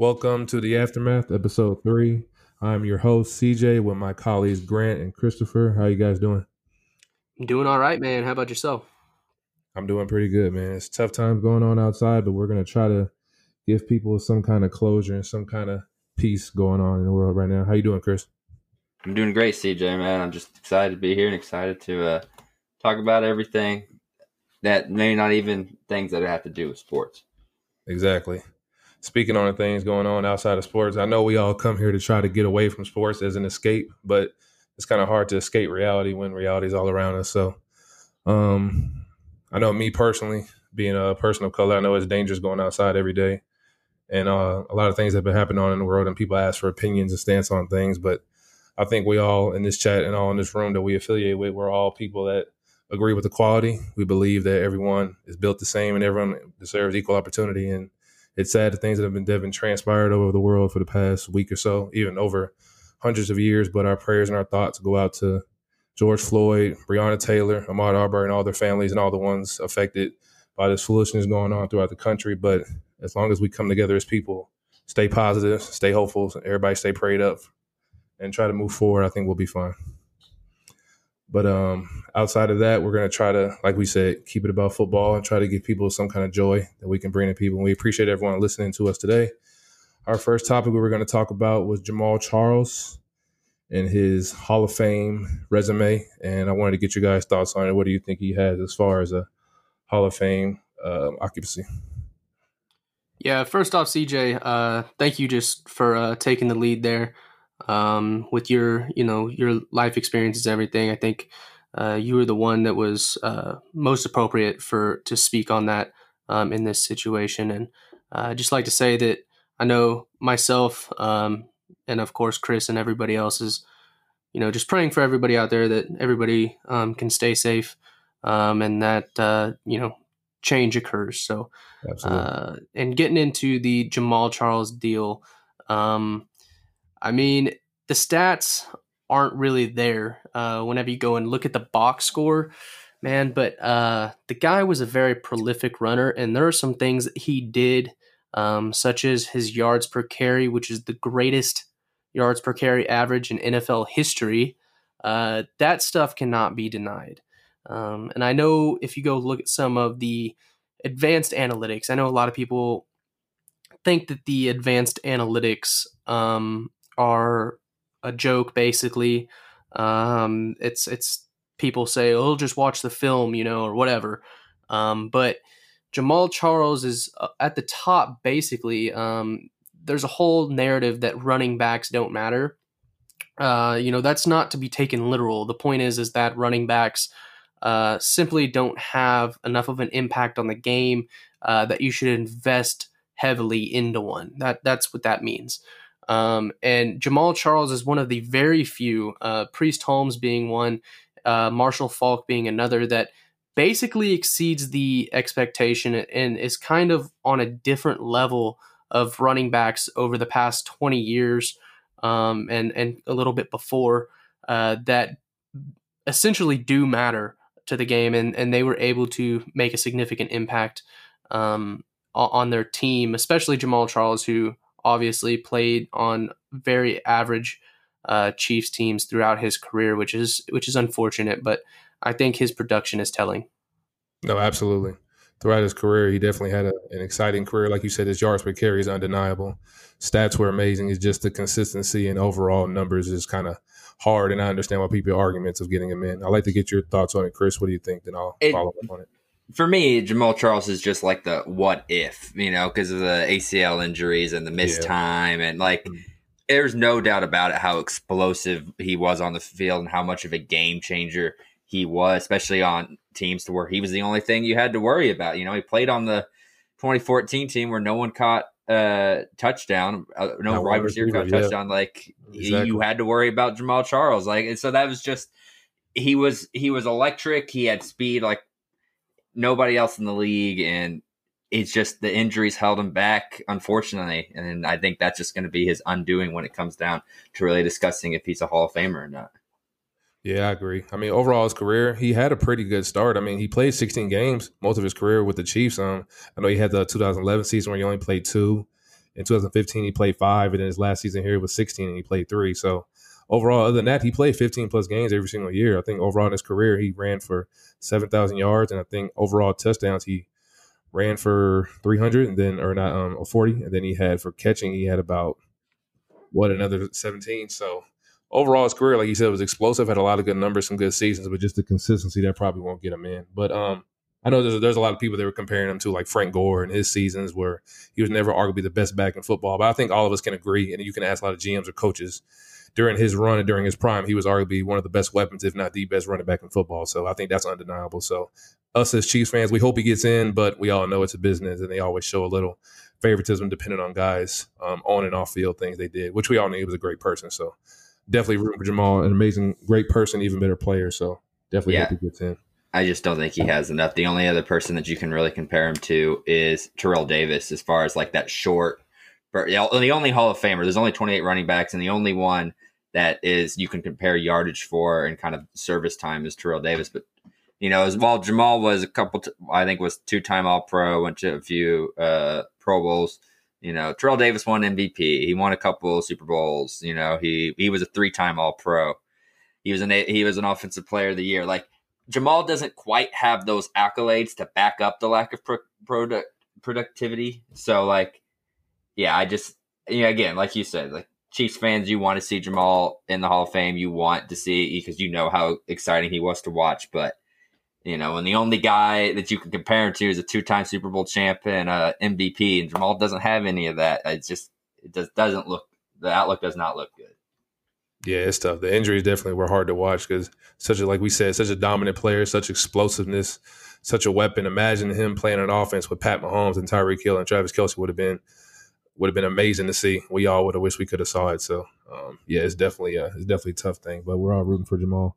Welcome to the Aftermath, episode three. I'm your host, CJ, with my colleagues Grant and Christopher. How you guys doing? I'm doing all right, man. How about yourself? I'm doing pretty good, man. It's tough times going on outside, but we're gonna try to give people some kind of closure and some kind of peace going on in the world right now. How you doing, Chris? I'm doing great, CJ, man. I'm just excited to be here and excited to uh, talk about everything that may not even things that have to do with sports. Exactly. Speaking on the things going on outside of sports, I know we all come here to try to get away from sports as an escape, but it's kind of hard to escape reality when reality is all around us. So, um, I know me personally, being a person of color, I know it's dangerous going outside every day, and uh, a lot of things have been happening on in the world, and people ask for opinions and stance on things. But I think we all in this chat and all in this room that we affiliate with, we're all people that agree with equality. We believe that everyone is built the same and everyone deserves equal opportunity. And it's sad the things that have been, that have been transpired over the world for the past week or so, even over hundreds of years. But our prayers and our thoughts go out to George Floyd, Breonna Taylor, Ahmaud Arbery, and all their families and all the ones affected by this foolishness going on throughout the country. But as long as we come together as people, stay positive, stay hopeful, everybody stay prayed up, and try to move forward, I think we'll be fine. But um, outside of that, we're going to try to, like we said, keep it about football and try to give people some kind of joy that we can bring to people. And we appreciate everyone listening to us today. Our first topic we were going to talk about was Jamaal Charles and his Hall of Fame resume. And I wanted to get your guys' thoughts on it. What do you think he has as far as a Hall of Fame uh, occupancy? Yeah, first off, CJ, uh, thank you just for uh, taking the lead there um, with your you know your life experiences everything i think uh, you were the one that was uh, most appropriate for to speak on that um, in this situation. And uh, i'd just like to say that i know myself um, and of course chris and everybody else is you know just praying for everybody out there that everybody um, can stay safe um, and that uh, you know change occurs. So uh, and getting into the jamaal charles deal um, I mean, the stats aren't really there uh, whenever you go and look at the box score, man. But uh, the guy was a very prolific runner, and there are some things that he did, um, such as his yards per carry, which is the greatest yards per carry average in NFL history. Uh, that stuff cannot be denied. Um, and I know if you go look at some of the advanced analytics, I know a lot of people think that the advanced analytics um, are a joke basically. Um, it's it's people say, "Oh, just watch the film," you know, or whatever. Um, but Jamaal Charles is uh, at the top basically. Um, there's a whole narrative that running backs don't matter. Uh, you know, that's not to be taken literal. The point is, is that running backs uh, simply don't have enough of an impact on the game uh, that you should invest heavily into one. That that's what that means. Um, and Jamaal Charles is one of the very few, uh, Priest Holmes being one, uh, Marshall Faulk being another, that basically exceeds the expectation and is kind of on a different level of running backs over the past 20 years um, and, and a little bit before uh, that essentially do matter to the game. And, and they were able to make a significant impact um, on their team, especially Jamaal Charles, who obviously played on very average uh, Chiefs teams throughout his career, which is which is unfortunate. But I think his production is telling. No, absolutely. Throughout his career, he definitely had a, an exciting career. Like you said, his yards per carry is undeniable. Stats were amazing. It's just the consistency and overall numbers is kind of hard. And I understand why people arguments of getting him in. I'd like to get your thoughts on it, Chris. What do you think? Then I'll it, follow up on it for me, Jamaal Charles is just like the what if, you know, because of the ACL injuries and the missed yeah. time. And like, mm-hmm. there's no doubt about it how explosive he was on the field and how much of a game changer he was, especially on teams to where he was the only thing you had to worry about. You know, he played on the 2014 team where no one caught a touchdown, uh, no wide receiver caught a touchdown. Like, exactly. you had to worry about Jamaal Charles. Like, and so that was just, he was, he was electric. He had speed. Like, nobody else in the league, and it's just the injuries held him back, unfortunately. And I think that's just going to be his undoing when it comes down to really discussing if he's a Hall of Famer or not. Yeah, I agree. I mean, overall, his career, he had a pretty good start. I mean, he played 16 games most of his career with the Chiefs. Um, I know he had the 2011 season where he only played two. In 2015, he played five, and in his last season here was 16, and he played three. So overall, other than that, he played 15 plus games every single year. I think overall in his career, he ran for 7,000 yards, and I think overall touchdowns, he ran for 300, and then or not um 40, and then he had for catching, he had about what another 17. So overall, his career, like you said, was explosive. Had a lot of good numbers, some good seasons, but just the consistency that probably won't get him in. But um, I know there's, there's a lot of people that were comparing him to like Frank Gore and his seasons where he was never arguably the best back in football. But I think all of us can agree, and you can ask a lot of GMs or coaches during his run and during his prime, he was arguably one of the best weapons, if not the best running back in football. So I think that's undeniable. So us as Chiefs fans, we hope he gets in, but we all know it's a business, and they always show a little favoritism depending on guys um, on and off field things they did, which we all knew he was a great person. So definitely rooting for Jamaal, an amazing, great person, even better player. So definitely yeah. hope he gets in. I just don't think he has enough. The only other person that you can really compare him to is Terrell Davis, as far as like that short. The only Hall of Famer. There's only 28 running backs, and the only one that is you can compare yardage for and kind of service time is Terrell Davis. But you know, as well, Jamaal was a couple. T- I think was two time All Pro, went to a few uh, Pro Bowls. You know, Terrell Davis won MVP. He won a couple Super Bowls. You know, he he was a three time All Pro. He was an he was an Offensive Player of the Year. Like Jamaal doesn't quite have those accolades to back up the lack of pro- product productivity. So like, yeah, I just yeah, again, like you said, like Chiefs fans, you want to see Jamaal in the Hall of Fame. You want to see because you know how exciting he was to watch, but you know, and the only guy that you can compare him to is a two-time Super Bowl champ and MVP, and Jamaal doesn't have any of that. It just it just doesn't look the outlook does not look good. Yeah, it's tough. The injuries definitely were hard to watch because such a like we said, such a dominant player, such explosiveness, such a weapon. Imagine him playing an offense with Pat Mahomes and Tyreek Hill and Travis Kelce would have been would have been amazing to see. We all would have wished we could have saw it. So um, yeah, it's definitely a, it's definitely a tough thing, but we're all rooting for Jamaal.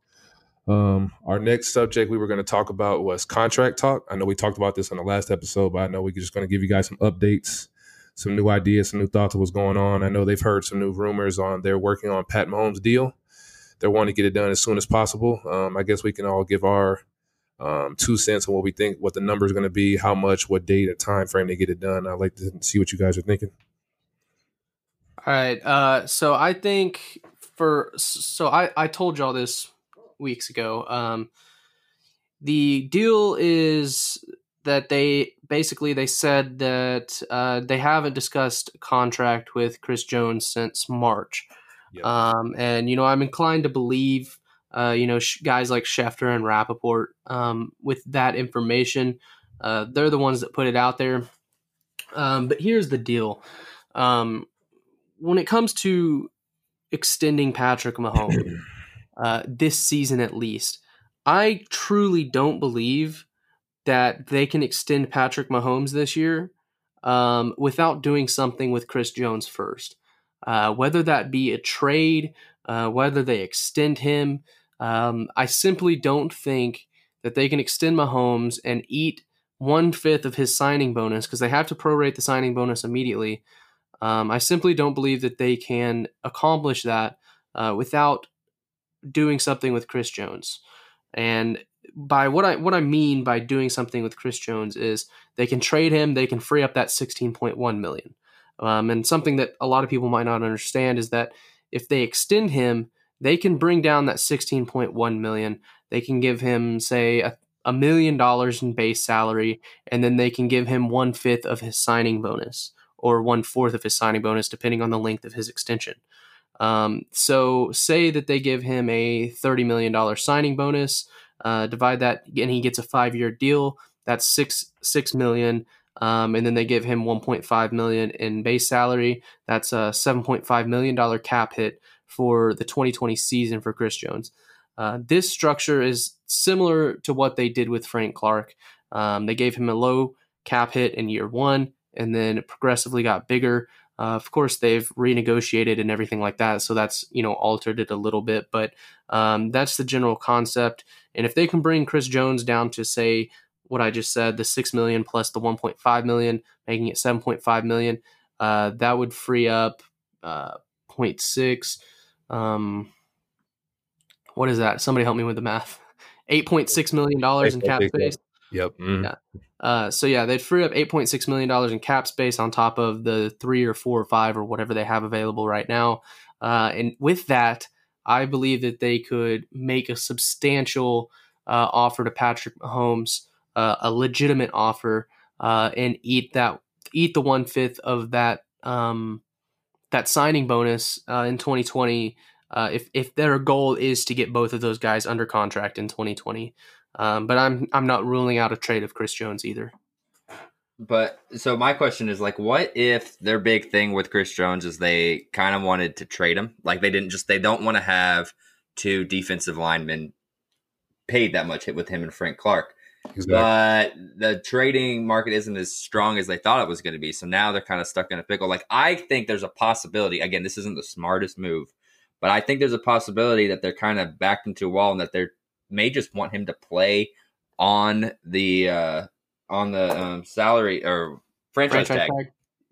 Um, our next subject we were going to talk about was contract talk. I know we talked about this on the last episode, but I know we're just going to give you guys some updates, some new ideas, some new thoughts of what's going on. I know they've heard some new rumors on they're working on Pat Mahomes' deal. They're wanting to get it done as soon as possible. Um, I guess we can all give our um, two cents on what we think, what the number is going to be, how much, what date, and time frame to get it done. I'd like to see what you guys are thinking. All right. Uh, so I think for so I I told y'all this weeks ago. Um, the deal is that they basically they said that uh, they haven't discussed contract with Chris Jones since March, yep. um, and you know I'm inclined to believe uh, you know sh- guys like Schefter and Rappaport um, with that information. Uh, they're the ones that put it out there. Um, but here's the deal: um, when it comes to extending Patrick Mahomes. uh, this season at least. I truly don't believe that they can extend Patrick Mahomes this year um, without doing something with Chris Jones first. Uh, whether that be a trade, uh, whether they extend him, um, I simply don't think that they can extend Mahomes and eat one fifth of his signing bonus because they have to prorate the signing bonus immediately. Um, I simply don't believe that they can accomplish that uh, without doing something with Chris Jones. And by what I what I mean by doing something with Chris Jones is they can trade him, they can free up that 16.1 million. Um, and something that a lot of people might not understand is that if they extend him, they can bring down that 16.1 million. They can give him, say, a, a million dollars in base salary, and then they can give him one fifth of his signing bonus or one fourth of his signing bonus, depending on the length of his extension. Um, so say that they give him a $30 million signing bonus, uh, divide that and he gets a five year deal. That's six, six million. Um, and then they give him 1.5 million in base salary. That's a 7.5 million dollar cap hit for the 2020 season for Chris Jones. Uh, this structure is similar to what they did with Frank Clark. Um, they gave him a low cap hit in year one, and then progressively got bigger. Uh, of course, they've renegotiated and everything like that, so that's you know altered it a little bit, but um, that's the general concept. And if they can bring Chris Jones down to say what I just said, the six million plus the one point five million, making it seven point five million, uh, that would free up uh, 0.6. Um, what is that? Somebody help me with the math. Eight point six million dollars in cap space. Yep. Mm. Yeah. Uh, so yeah, they'd free up eight point six million dollars in cap space on top of the three or four or five or whatever they have available right now. Uh, and with that, I believe that they could make a substantial uh, offer to Patrick Mahomes, uh, a legitimate offer, uh, and eat that eat the one fifth of that um, that signing bonus uh, in 2020. if if their goal is to get both of those guys under contract in 2020, um, but I'm I'm not ruling out a trade of Chris Jones either. But so my question is like, what if their big thing with Chris Jones is they kind of wanted to trade him? Like they didn't just they don't want to have two defensive linemen paid that much hit with him and Frank Clark. Exactly. But the trading market isn't as strong as they thought it was going to be. So now they're kind of stuck in a pickle. Like I think there's a possibility. Again, this isn't the smartest move, but I think there's a possibility that they're kind of backed into a wall and that they're may just want him to play on the uh, on the um, salary or franchise, franchise tag, tag,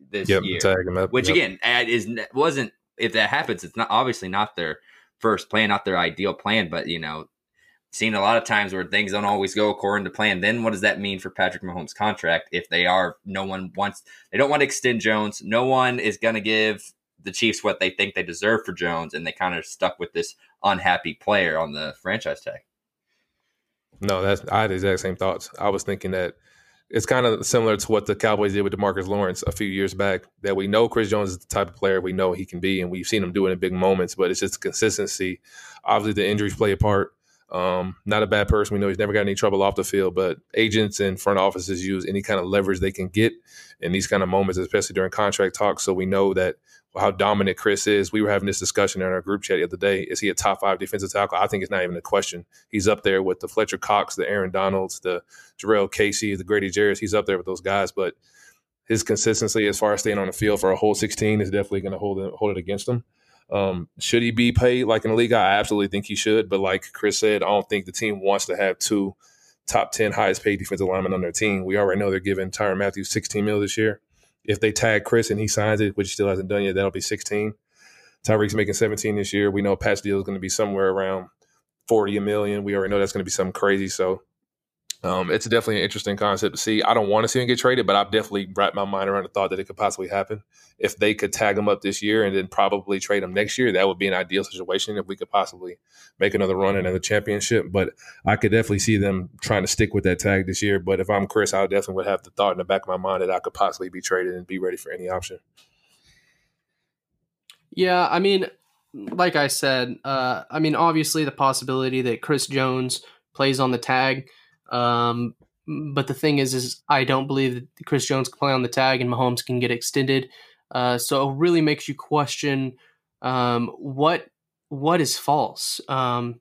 this yep, year. Up, which yep. again is wasn't if that happens, it's not obviously not their first plan, not their ideal plan, but you know. Seen a lot of times where things don't always go according to plan. Then what does that mean for Patrick Mahomes' contract if they are no one wants they don't want to extend Jones. No one is going to give the Chiefs what they think they deserve for Jones, and they kind of stuck with this unhappy player on the franchise tag. No, that's I had the exact same thoughts. I was thinking that it's kind of similar to what the Cowboys did with Demarcus Lawrence a few years back. That we know Chris Jones is the type of player we know he can be, and we've seen him do it in big moments. But it's just consistency. Obviously, the injuries play a part. Um, not a bad person. We know he's never got any trouble off the field, but agents and front offices use any kind of leverage they can get in these kind of moments, especially during contract talks. So we know that how dominant Chris is. We were having this discussion in our group chat the other day. Is he a top five defensive tackle? I think it's not even a question. He's up there with the Fletcher Cox, the Aaron Donalds, the Jurrell Casey, the Grady Jarrett. He's up there with those guys, but his consistency as far as staying on the field for a whole 16 is definitely going to hold it, hold it against him. Um, should he be paid like in the league? I absolutely think he should. But like Chris said, I don't think the team wants to have two top 10 highest paid defensive linemen on their team. We already know they're giving Tyrann Mathieu 16 mil this year if they tag Chris and he signs it, which he still hasn't done yet, that'll be 16. Tyreek's making 17 this year. We know Pat's deal is going to be somewhere around 40 a million. We already know that's going to be something crazy. So um, it's definitely an interesting concept to see. I don't want to see him get traded, but I've definitely wrapped my mind around the thought that it could possibly happen. If they could tag him up this year and then probably trade him next year, that would be an ideal situation if we could possibly make another run in the championship. But I could definitely see them trying to stick with that tag this year. But if I'm Chris, I definitely would have the thought in the back of my mind that I could possibly be traded and be ready for any option. Yeah, I mean, like I said, uh, I mean, obviously the possibility that Chris Jones plays on the tag – um, but the thing is, is I don't believe that Chris Jones can play on the tag and Mahomes can get extended. Uh, so it really makes you question um, what what is false. Um,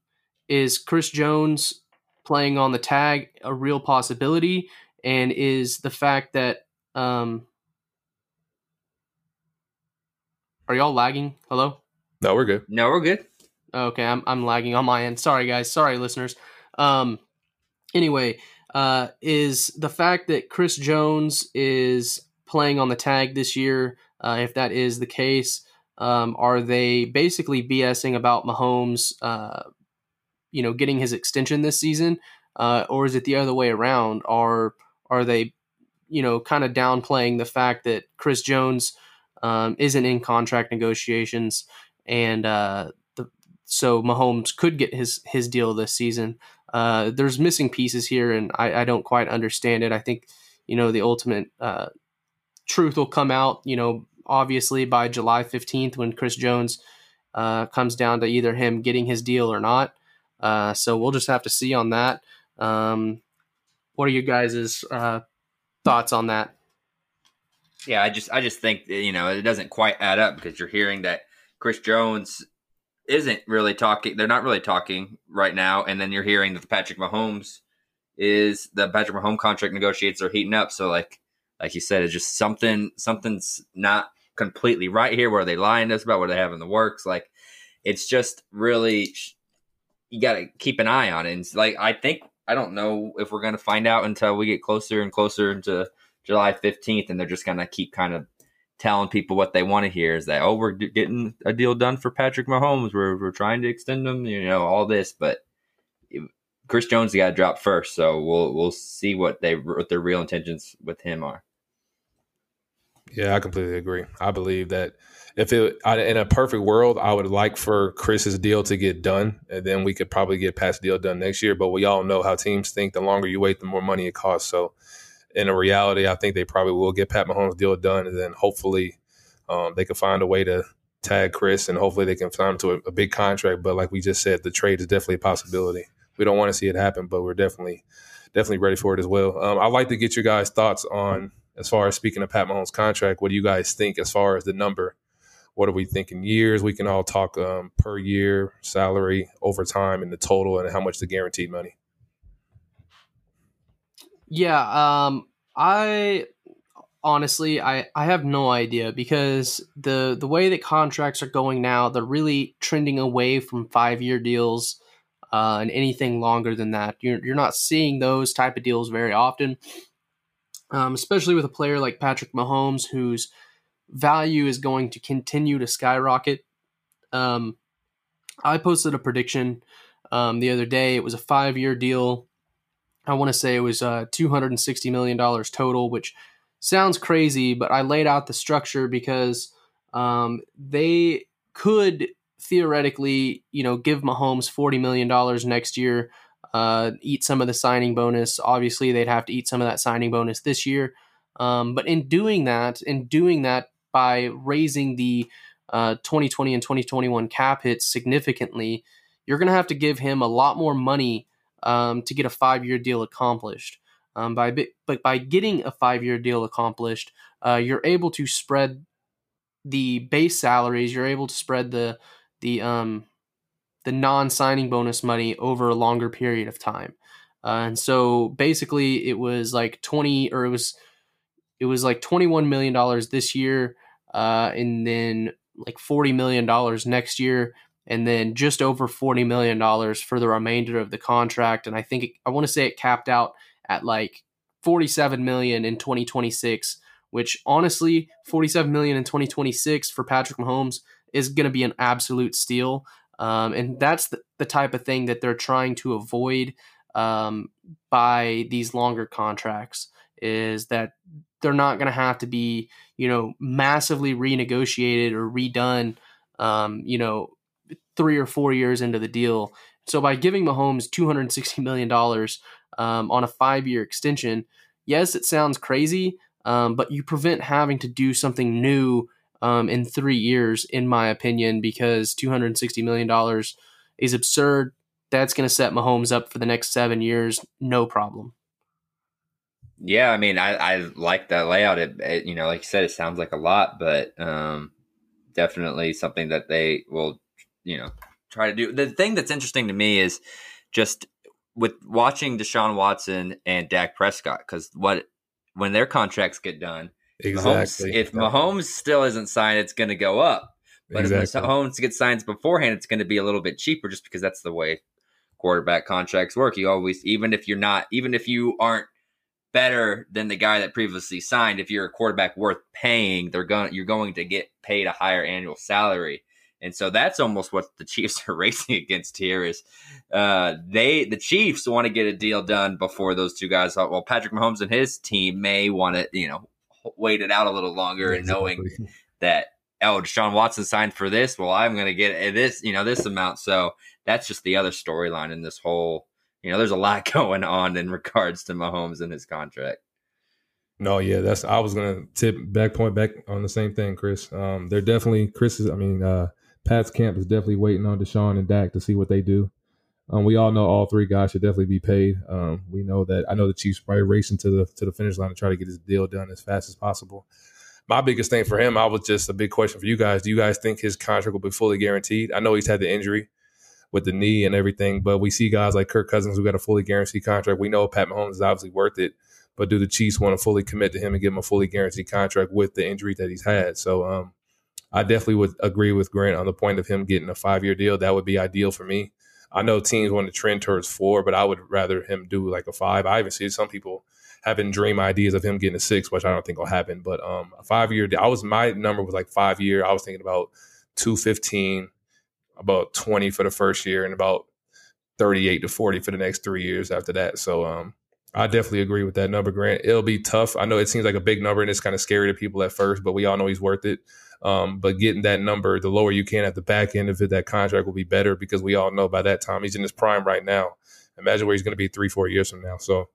is Chris Jones playing on the tag a real possibility? And is the fact that um, are y'all lagging? Hello? No, we're good. No, we're good. Okay, I'm I'm lagging on my end. Sorry, guys. Sorry, listeners. Um, anyway, uh, is the fact that Chris Jones is playing on the tag this year. Uh, if that is the case, um, are they basically BSing about Mahomes? Uh, you know, getting his extension this season, uh, or is it the other way around? Are are they, you know, kind of downplaying the fact that Chris Jones um, isn't in contract negotiations, and uh, the, so Mahomes could get his his deal this season? Uh, there's missing pieces here, and I, I, don't quite understand it. I think you know the ultimate uh, truth will come out. You know, obviously by July 15th when Chris Jones uh, comes down to either him getting his deal or not. Uh, so we'll just have to see on that. Um, what are you guys' uh, thoughts on that? Yeah, I just I just think you know it doesn't quite add up because you're hearing that Chris Jones isn't really talking. They're not really talking right now. And then you're hearing that the Patrick Mahomes is the Patrick Mahomes contract negotiates are heating up. So like like you said, it's just something something's not completely right here. Where they lying to us about what they have in the works? Like it's just really you got to keep an eye on it. And like I think I don't know if we're gonna find out until we get closer and closer into July 15th, and they're just gonna keep kind of telling people what they want to hear is that oh we're getting a deal done for Patrick Mahomes we're we're trying to extend him you know all this but Chris Jones got dropped first, so we'll we'll see what they what their real intentions with him are. Yeah, I completely agree. I believe that if it in a perfect world, I would like for Chris's deal to get done, and then we could probably get past deal done next year. But we all know how teams think: the longer you wait, the more money it costs. So, in a reality, I think they probably will get Pat Mahomes' deal done, and then hopefully um, they can find a way to tag Chris, and hopefully they can sign him to a, a big contract. But like we just said, the trade is definitely a possibility. We don't want to see it happen, but we're definitely definitely ready for it as well. Um, I'd like to get your guys' thoughts on as far as speaking of Pat Mahomes' contract. What do you guys think as far as the number? What are we thinking years? We can all talk um, per year salary, overtime, and the total, and how much the guaranteed money. Yeah, um, I honestly I, I have no idea because the the way that contracts are going now they're really trending away from five year deals uh, and anything longer than that. You're, you're not seeing those type of deals very often um, especially with a player like patrick mahomes whose value is going to continue to skyrocket. Um, i posted a prediction um, the other day. It was a five year deal i want to say it was uh, $260 million total which sounds crazy, but I laid out the structure because um, they could theoretically, you know, give Mahomes forty million dollars next year, uh, eat some of the signing bonus. Obviously, they'd have to eat some of that signing bonus this year. Um, but in doing that, in doing that by raising the uh, 2020 and 2021 cap hits significantly, you're going to have to give him a lot more money um, to get a five year deal accomplished. Um, by but by getting a five year deal accomplished, uh, you're able to spread the base salaries. You're able to spread the the um, the non signing bonus money over a longer period of time. Uh, and so basically, it was like twenty, or it was it was like twenty one million dollars this year, uh, and then like forty million dollars next year, and then just over forty million dollars for the remainder of the contract. And I think it, I want to say it capped out at like 47 million in 2026, which honestly, 47 million in 2026 for Patrick Mahomes is going to be an absolute steal. Um, and that's the, the, type of thing that they're trying to avoid um, by these longer contracts is that they're not going to have to be, you know, massively renegotiated or redone, um, you know, three or four years into the deal. So by giving Mahomes $260 million um, on a five year extension, yes, it sounds crazy, um, but you prevent having to do something new um, in three years, in my opinion, because $260 million is absurd. That's going to set Mahomes up for the next seven years, no problem. Yeah, I mean, I, I like that layout. It, it, you know, like you said, it sounds like a lot, but um, definitely something that they will, you know, try to do. The thing that's interesting to me is just with watching Deshaun Watson and Dak Prescott because what when their contracts get done, exactly. Mahomes, if Mahomes still isn't signed, it's going to go up. But exactly. if Mahomes gets signed beforehand, it's going to be a little bit cheaper just because that's the way quarterback contracts work. You always, even if you're not, even if you aren't better than the guy that previously signed, if you're a quarterback worth paying, they're going, you're going to get paid a higher annual salary. And so that's almost what the Chiefs are racing against here is uh, they the Chiefs want to get a deal done before those two guys. Thought, well, Patrick Mahomes and his team may want to you know wait it out a little longer exactly. and knowing that oh Deshaun Watson signed for this. Well, I'm going to get this you know this amount. So that's just the other storyline in this whole. You know, there's a lot going on in regards to Mahomes and his contract. No, yeah, that's I was gonna tip back point back on the same thing, Chris. Um, they're definitely Chris is. I mean, uh, Pat's camp is definitely waiting on Deshaun and Dak to see what they do. Um, we all know all three guys should definitely be paid. Um, we know that I know the Chiefs probably racing to the to the finish line to try to get his deal done as fast as possible. My biggest thing for him, I was just a big question for you guys. Do you guys think his contract will be fully guaranteed? I know he's had the injury with the knee and everything, but we see guys like Kirk Cousins who got a fully guaranteed contract. We know Pat Mahomes is obviously worth it, but do the Chiefs want to fully commit to him and give him a fully guaranteed contract with the injury that he's had? So um, I definitely would agree with Grant on the point of him getting a five year deal. That would be ideal for me. I know teams want to trend towards four, but I would rather him do like a five. I even see some people having dream ideas of him getting a six, which I don't think will happen. But um, a five year, deal. I was my number was like five year. I was thinking about two fifteen, about twenty for the first year, and about 38 to 40 for the next three years after that. So um, I definitely agree with that number, Grant. It'll be tough. I know it seems like a big number and it's kind of scary to people at first, but we all know he's worth it. Um, but getting that number, the lower you can at the back end of it, that contract will be better because we all know by that time he's in his prime right now. Imagine where he's going to be three, four years from now. So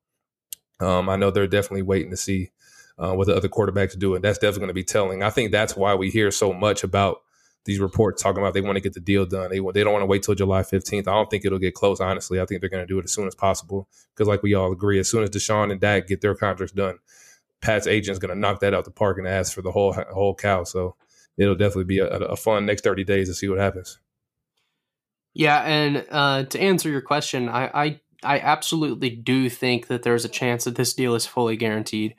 um, I know they're definitely waiting to see uh, what the other quarterbacks do, and that's definitely going to be telling. I think that's why we hear so much about these reports talking about they want to get the deal done. They they don't want to wait till July 15th. I don't think it'll get close. Honestly, I think they're going to do it as soon as possible because, like we all agree, as soon as Deshaun and Dak get their contracts done, Pat's agent's going to knock that out the park and ask for the whole whole cow. So it'll definitely be a, a fun next 30 days to see what happens. Yeah, and uh, to answer your question, I, I I absolutely do think that there's a chance that this deal is fully guaranteed.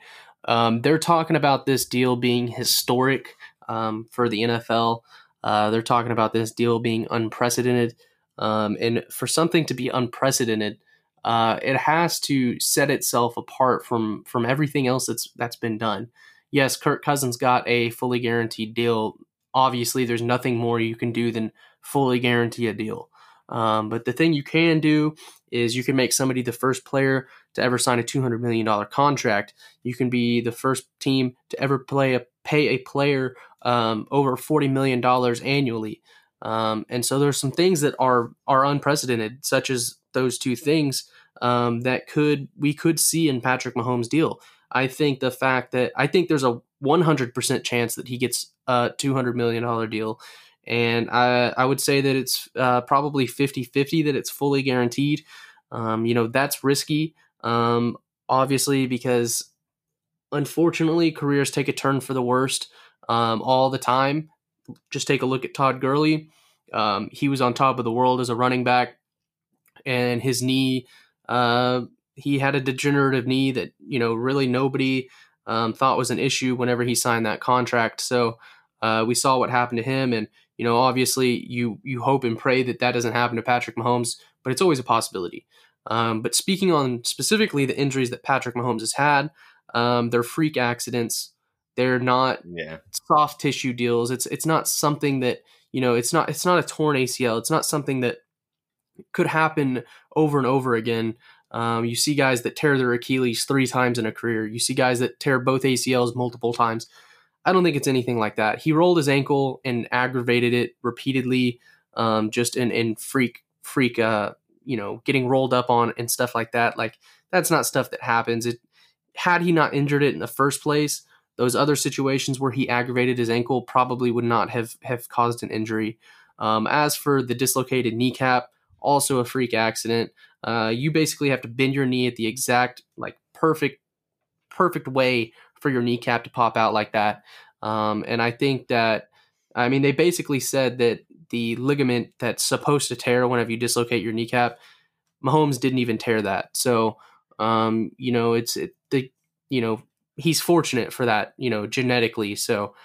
Um, they're talking about this deal being historic um, for the NFL. Uh, they're talking about this deal being unprecedented. Um, and for something to be unprecedented, uh, it has to set itself apart from from everything else that's that's been done. Yes, Kirk Cousins got a fully guaranteed deal. Obviously, there's nothing more you can do than fully guarantee a deal. Um, but the thing you can do is you can make somebody the first player to ever sign a $200 million contract. You can be the first team to ever play a, pay a player um, over $40 million annually. Um, and so there's some things that are are unprecedented, such as those two things um, that could we could see in Patrick Mahomes' deal. I think the fact that I think there's a 100% chance that he gets a $200 million deal and I, I would say that it's uh, probably 50 50 that it's fully guaranteed. Um, you know, that's risky, um, obviously, because unfortunately, careers take a turn for the worst um, all the time. Just take a look at Todd Gurley. Um, he was on top of the world as a running back, and his knee, uh, he had a degenerative knee that, you know, really nobody um, thought was an issue whenever he signed that contract. So uh, we saw what happened to him, and you know, obviously, you you hope and pray that that doesn't happen to Patrick Mahomes, but it's always a possibility. Um, but speaking on specifically the injuries that Patrick Mahomes has had, um, they're freak accidents. They're not yeah. soft tissue deals. It's it's not something that you know. It's not it's not a torn ACL. It's not something that could happen over and over again. Um, you see guys that tear their Achilles three times in a career. You see guys that tear both ACLs multiple times. I don't think it's anything like that. He rolled his ankle and aggravated it repeatedly, um, just in, in freak freak, uh, you know, getting rolled up on and stuff like that. Like that's not stuff that happens. It had he not injured it in the first place, those other situations where he aggravated his ankle probably would not have have caused an injury. Um, as for the dislocated kneecap, also a freak accident. Uh, you basically have to bend your knee at the exact like perfect perfect way for your kneecap to pop out like that. Um, and I think that, I mean, they basically said that the ligament that's supposed to tear whenever you dislocate your kneecap, Mahomes didn't even tear that. So, um, you know, it's it, the, you know, he's fortunate for that, you know, genetically. So,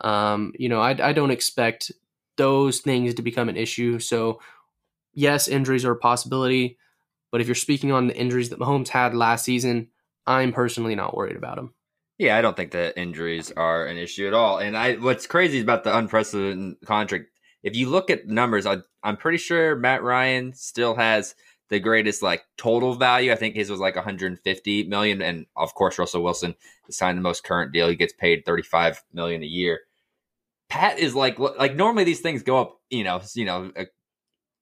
um, you know, I, I don't expect those things to become an issue. So, yes, injuries are a possibility. But if you're speaking on the injuries that Mahomes had last season, I'm personally not worried about him. Yeah, I don't think the injuries are an issue at all. And I, what's crazy is about the unprecedented contract, if you look at numbers, I, I'm pretty sure Matt Ryan still has the greatest like total value. I think his was like 150 million, and of course Russell Wilson signed the most current deal. He gets paid 35 million a year. Pat is like like normally these things go up, you know, you know,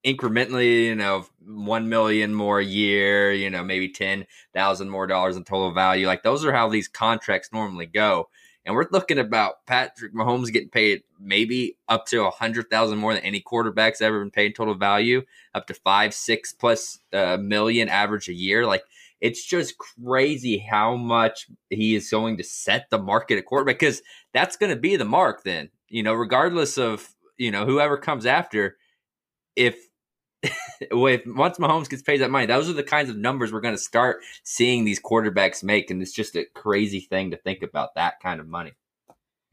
incrementally, you know, one million more a year, you know, maybe ten thousand more dollars in total value. Like those are how these contracts normally go. And we're looking about Patrick Mahomes getting paid maybe up to a hundred thousand more than any quarterback's ever been paid total value, up to five, six plus uh, million average a year. Like it's just crazy how much he is going to set the market at quarterback because that's going to be the mark then, you know, regardless of, you know, whoever comes after. If with once Mahomes gets paid that money, those are the kinds of numbers we're going to start seeing these quarterbacks make, and it's just a crazy thing to think about that kind of money.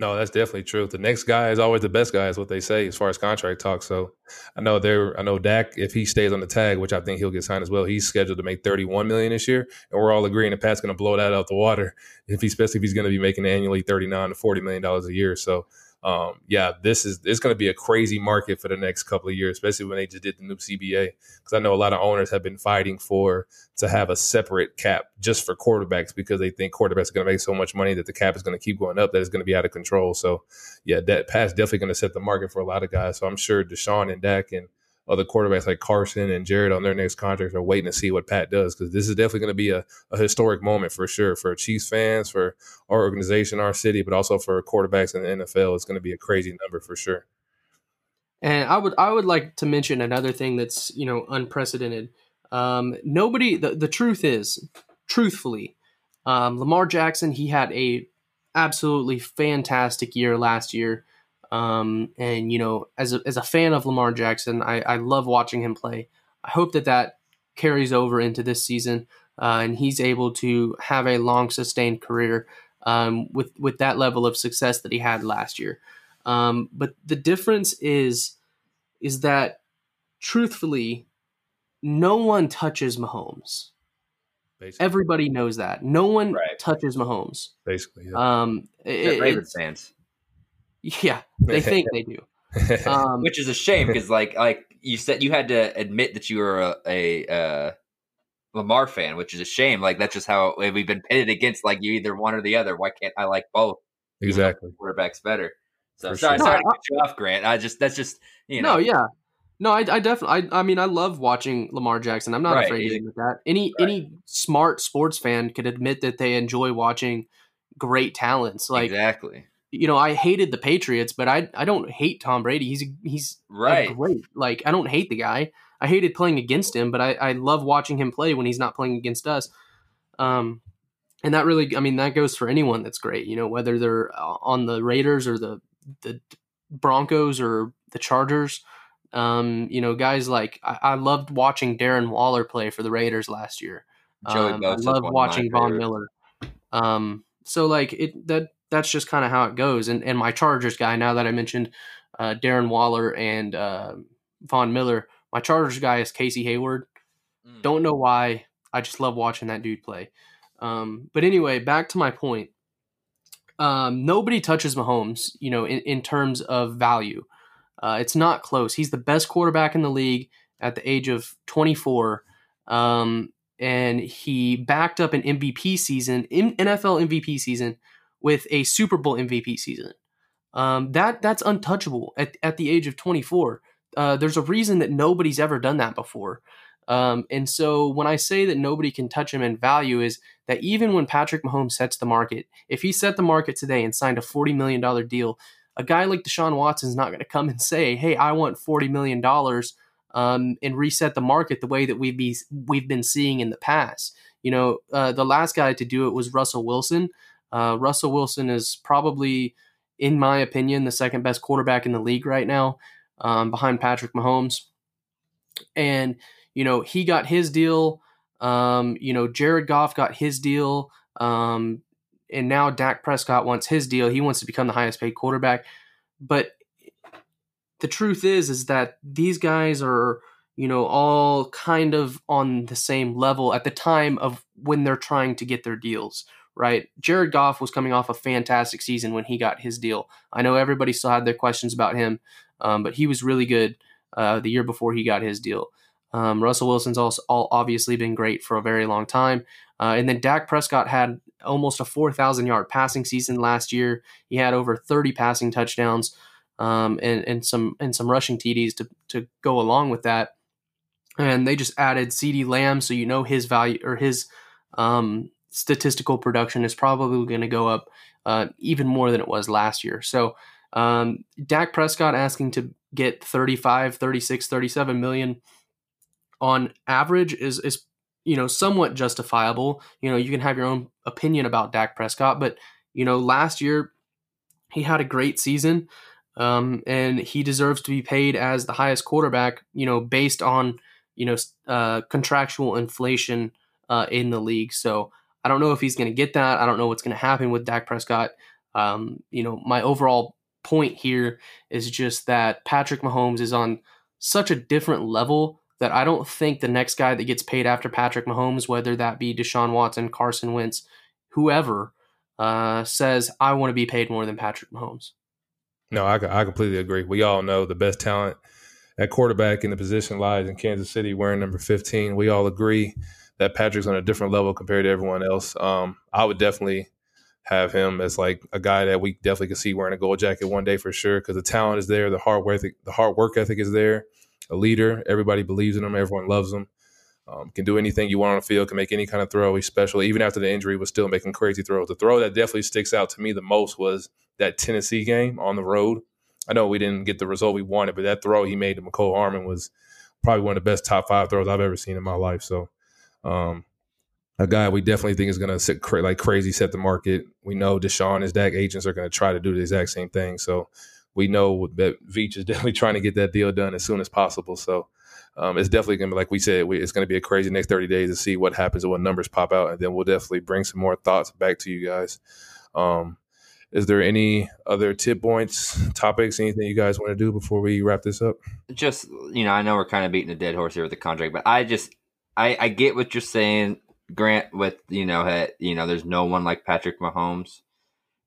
No, that's definitely true. The next guy is always the best guy, is what they say as far as contract talk. So I know there. I know Dak, if he stays on the tag, which I think he'll get signed as well, he's scheduled to make thirty one million this year, and we're all agreeing that Pat's going to blow that out the water. If he, especially if he's going to be making annually thirty nine to forty million dollars a year. So um, yeah, this is it's going to be a crazy market for the next couple of years, especially when they just did the new CBA. Because I know a lot of owners have been fighting for to have a separate cap just for quarterbacks because they think quarterbacks are going to make so much money that the cap is going to keep going up that it's going to be out of control. So, yeah, that pass definitely going to set the market for a lot of guys. So I'm sure Deshaun and Dak and other quarterbacks like Carson and Jared on their next contracts are waiting to see what Pat does because this is definitely going to be a, a, historic moment for sure for Chiefs fans, for our organization, our city, but also for quarterbacks in the NFL. It's going to be a crazy number for sure. And I would I would like to mention another thing that's you know unprecedented. Um, nobody the, the truth is, truthfully, um, Lamar Jackson he had a absolutely fantastic year last year. Um, and you know, as a, as a fan of Lamar Jackson, I, I love watching him play. I hope that that carries over into this season, uh, and he's able to have a long sustained career um, with with that level of success that he had last year. Um, but the difference is is that truthfully, no one touches Mahomes. Basically. Everybody knows that. No one right. touches Mahomes. Basically, yeah. Um, it, Ravens fans. Yeah, they think they do. Um, Which is a shame because, like, like you said, you had to admit that you were a, a uh, Lamar fan, which is a shame. Like that's just how we've been pitted against. Like you either one or the other. Why can't I like both? Exactly. Quarterbacks better. So sorry, sure. sorry no, to cut you off, Grant. I just that's just you know. No, yeah. No, I, I definitely. I, I mean, I love watching Lamar Jackson. I'm not right. afraid to admit that. Any right. any smart sports fan could admit that they enjoy watching great talents. Like exactly you know, I hated the Patriots, but I I don't hate Tom Brady. He's he's right. great. Like I don't hate the guy. I hated playing against him, but I, I love watching him play when he's not playing against us. Um, and that really, I mean, that goes for anyone that's great. You know, whether they're uh, on the Raiders or the the Broncos or the Chargers. Um, you know, guys like I, I loved watching Darren Waller play for the Raiders last year. Um, I love watching Von Miller. Um, so like it that that's just kind of how it goes. And and my Chargers guy, now that I mentioned uh, Darren Waller and uh, Von Miller, my Chargers guy is Casey Hayward. Mm. Don't know why. I just love watching that dude play. Um, but anyway, back to my point. Um, nobody touches Mahomes, you know, in, in terms of value. Uh, it's not close. He's the best quarterback in the league at the age of 24. Um, and he backed up an MVP season, in NFL MVP season, with a Super Bowl MVP season. Um, that that's untouchable at, at the age of 24. Uh, there's a reason that nobody's ever done that before. Um, and so when I say that nobody can touch him in value, is that even when Patrick Mahomes sets the market, if he set the market today and signed a $40 million deal, a guy like Deshaun Watson is not going to come and say, "Hey, I want $40 million um, and reset the market the way that we've be we've been seeing in the past." You know, uh, the last guy to do it was Russell Wilson. Uh, Russell Wilson is probably, in my opinion, the second best quarterback in the league right now, um, behind Patrick Mahomes. And you know he got his deal. Um, you know Jared Goff got his deal. Um, and now Dak Prescott wants his deal. He wants to become the highest paid quarterback. But the truth is, is that these guys are, you know, all kind of on the same level at the time of when they're trying to get their deals right? Jared Goff was coming off a fantastic season when he got his deal. I know everybody still had their questions about him, um, but he was really good uh, the year before he got his deal. Um, Russell Wilson's also all obviously been great for a very long time. Uh, and then Dak Prescott had almost a 4,000 yard passing season last year. He had over 30 passing touchdowns um, and, and some and some rushing TDs to, to go along with that. And they just added CeeDee Lamb, so you know his value or his um, statistical production is probably going to go up uh, even more than it was last year. So um, Dak Prescott asking to get 35, 36, 37 million on average is is you know somewhat justifiable. You know, you can have your own opinion about Dak Prescott, but you know, last year he had a great season. Um, and he deserves to be paid as the highest quarterback, you know, based on, you know, uh, contractual inflation uh, in the league. So I don't know if he's going to get that. I don't know what's going to happen with Dak Prescott. Um, you know, my overall point here is just that Patrick Mahomes is on such a different level that I don't think the next guy that gets paid after Patrick Mahomes, whether that be Deshaun Watson, Carson Wentz, whoever, uh, says, I want to be paid more than Patrick Mahomes. No, I, I completely agree. We all know the best talent at quarterback in the position lies in Kansas City, wearing number 15. We all agree that Patrick's on a different level compared to everyone else. Um, I would definitely have him as like a guy that we definitely could see wearing a gold jacket one day for sure because the talent is there, the hard work, the hard work ethic is there. A leader, everybody believes in him, everyone loves him. Um, can do anything you want on the field, can make any kind of throw. He's special. Even after the injury, was still making crazy throws. The throw that definitely sticks out to me the most was that Tennessee game on the road. I know we didn't get the result we wanted, but that throw he made to Mecole Hardman was probably one of the best top five throws I've ever seen in my life. So, um, a guy we definitely think is going to cra- like crazy set the market. We know Deshaun, and his Dak agents are going to try to do the exact same thing. So, we know that Veach is definitely trying to get that deal done as soon as possible. So, um, it's definitely going to be, like we said, we, it's going to be a crazy next 30 days to see what happens and what numbers pop out. And then we'll definitely bring some more thoughts back to you guys. Um, is there any other tip points, topics, anything you guys want to do before we wrap this up? Just, you know, I know we're kind of beating a dead horse here with the contract, but I just, I, I get what you're saying, Grant, with, you know, you know, there's no one like Patrick Mahomes.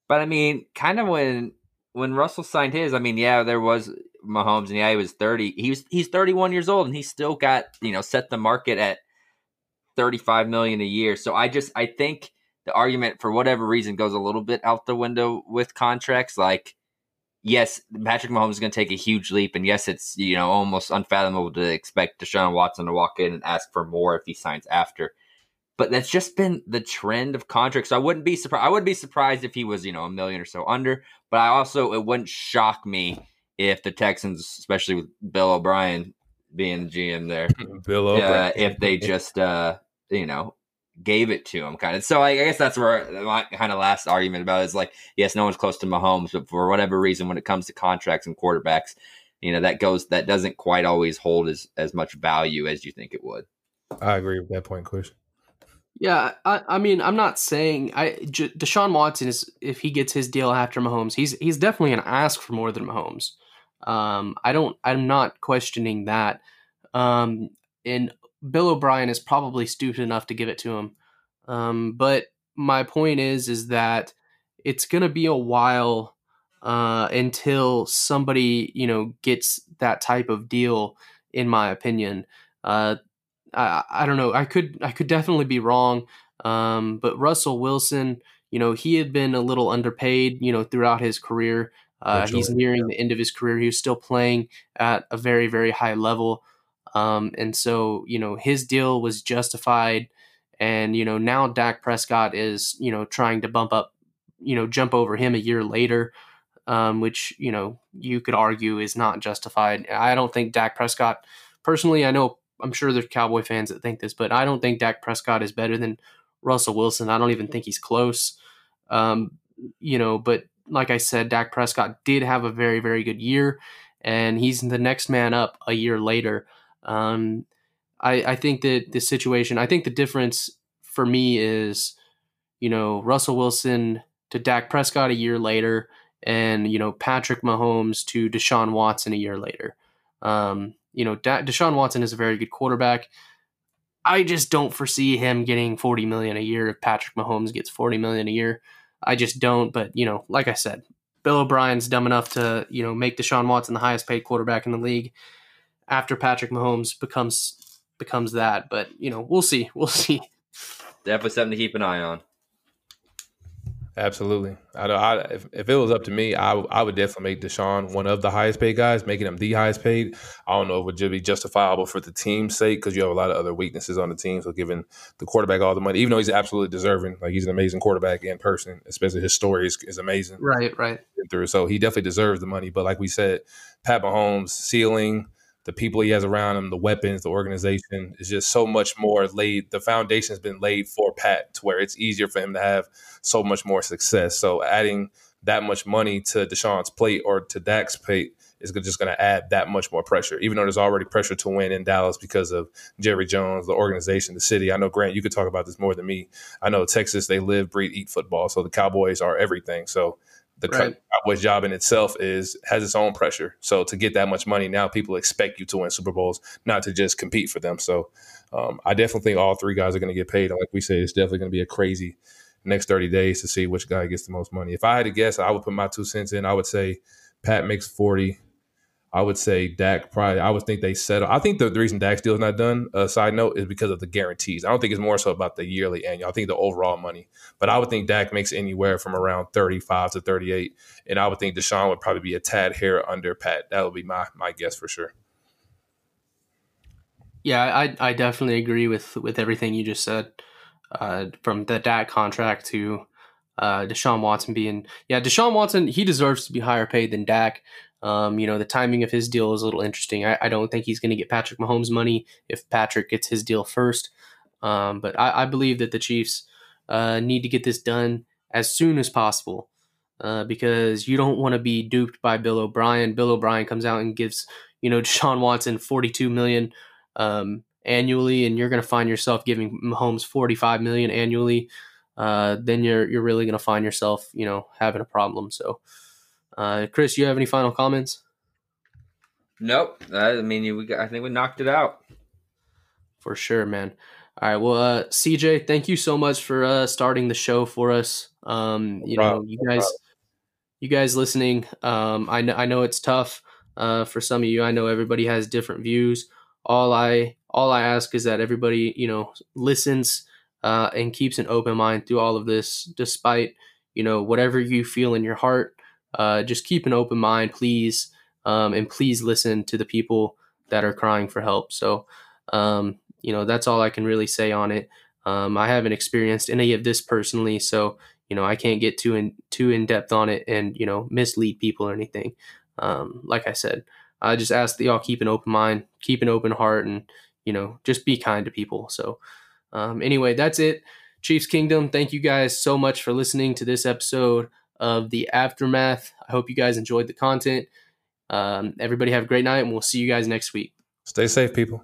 But I mean, kind of when when Russell signed his, I mean, yeah, there was Mahomes, and yeah, he was thirty. He was he's thirty one years old, and he still got you know set the market at thirty five million a year. So I just I think the argument for whatever reason goes a little bit out the window with contracts. Like, yes, Patrick Mahomes is going to take a huge leap, and yes, it's you know almost unfathomable to expect Deshaun Watson to walk in and ask for more if he signs after. But that's just been the trend of contracts. So I wouldn't be surprised. I would be surprised if he was, you know, a million or so under. But I also it wouldn't shock me if the Texans, especially with Bill O'Brien being the GM there, Bill O'Brien, uh, if they just uh, you know gave it to him, kind of. So I guess that's where my kind of last argument about is like, yes, no one's close to Mahomes, but for whatever reason, when it comes to contracts and quarterbacks, you know that goes that doesn't quite always hold as as much value as you think it would. I agree with that point, Chris. Yeah, I, I mean, I'm not saying I J- Deshaun Watson is if he gets his deal after Mahomes, he's he's definitely going to ask for more than Mahomes. Um, I don't. I'm not questioning that. Um, and Bill O'Brien is probably stupid enough to give it to him. Um, but my point is, is that it's going to be a while uh, until somebody you know gets that type of deal. In my opinion, uh, I, I don't know. I could I could definitely be wrong. Um, but Russell Wilson, you know, he had been a little underpaid, you know, throughout his career. Uh, he's nearing the end of his career. He was still playing at a very, very high level. Um, and so, you know, his deal was justified. And, you know, now Dak Prescott is, you know, trying to bump up, you know, jump over him a year later, um, which, you know, you could argue is not justified. I don't think Dak Prescott, personally, I know I'm sure there's Cowboy fans that think this, but I don't think Dak Prescott is better than Russell Wilson. I don't even think he's close. Um, you know, but like I said, Dak Prescott did have a very, very good year, and he's the next man up a year later. Um, I, I think that the situation, I think the difference for me is, you know, Russell Wilson to Dak Prescott a year later, and you know Patrick Mahomes to Deshaun Watson a year later. Um, you know, da- Deshaun Watson is a very good quarterback. I just don't foresee him getting 40 million a year if Patrick Mahomes gets 40 million a year. I just don't. But you know, like I said, Bill O'Brien's dumb enough to you know make Deshaun Watson the highest paid quarterback in the league after Patrick Mahomes becomes becomes that. But you know, we'll see. We'll see. Definitely something to keep an eye on. Absolutely. I, I, if, if it was up to me, I, I would definitely make Deshaun one of the highest paid guys, making him the highest paid. I don't know if it would be justifiable for the team's sake because you have a lot of other weaknesses on the team. So giving the quarterback all the money, even though he's absolutely deserving, like he's an amazing quarterback in person, especially his story is, is amazing. Right, right. Through, so he definitely deserves the money. But like we said, Pat Mahomes' ceiling – the people he has around him, the weapons, the organization is just so much more laid. The foundation has been laid for Pat to where it's easier for him to have so much more success. So adding that much money to Deshaun's plate or to Dak's plate is just going to add that much more pressure, even though there's already pressure to win in Dallas because of Jerry Jones, the organization, the city. I know, Grant, you could talk about this more than me. I know Texas, they live, breathe, eat football. So the Cowboys are everything. So the right. Cowboys job in itself is has its own pressure. So to get that much money now, people expect you to win Super Bowls, not to just compete for them. So um, I definitely think all three guys are going to get paid. like we said, it's definitely going to be a crazy next 30 days to see which guy gets the most money. If I had to guess, I would put my two cents in. I would say Pat makes 40. I would say Dak probably. I would think they settle. I think the, the reason Dak's deal is not done. Uh, side note is because of the guarantees. I don't think it's more so about the yearly annual. I think the overall money. But I would think Dak makes anywhere from around thirty-five to thirty-eight, and I would think Deshaun would probably be a tad hair under Pat. That would be my my guess for sure. Yeah, I I definitely agree with with everything you just said. Uh, from the Dak contract to uh, Deshaun Watson being yeah, Deshaun Watson he deserves to be higher paid than Dak. Um, you know, the timing of his deal is a little interesting. I, I don't think he's going to get Patrick Mahomes money if Patrick gets his deal first. Um, but I, I, believe that the Chiefs uh, need to get this done as soon as possible uh, because you don't want to be duped by Bill O'Brien. Bill O'Brien comes out and gives, you know, Deshaun Watson 42 million um, annually, and you're going to find yourself giving Mahomes 45 million annually. Uh, then you're you're really going to find yourself, you know, having a problem. So, uh, Chris, you have any final comments? Nope. I mean, we got, I think we knocked it out for sure, man. All right. Well, uh, CJ, thank you so much for uh, starting the show for us. Um, you know, you guys, you guys listening. Um, I know, I know it's tough uh, for some of you. I know everybody has different views. All I, all I ask is that everybody, you know, listens uh, and keeps an open mind through all of this, despite you know whatever you feel in your heart. Uh, just keep an open mind, please, um, and please listen to the people that are crying for help. So, um, you know, that's all I can really say on it. Um, I haven't experienced any of this personally, so you know, I can't get too in too in depth on it and you know mislead people or anything. Um, like I said, I just ask that y'all keep an open mind, keep an open heart, and you know, just be kind to people. So, um, anyway, that's it. Chiefs Kingdom, thank you guys so much for listening to this episode of the Aftermath. I hope you guys enjoyed the content. Um, everybody have a great night, and we'll see you guys next week. Stay safe, people.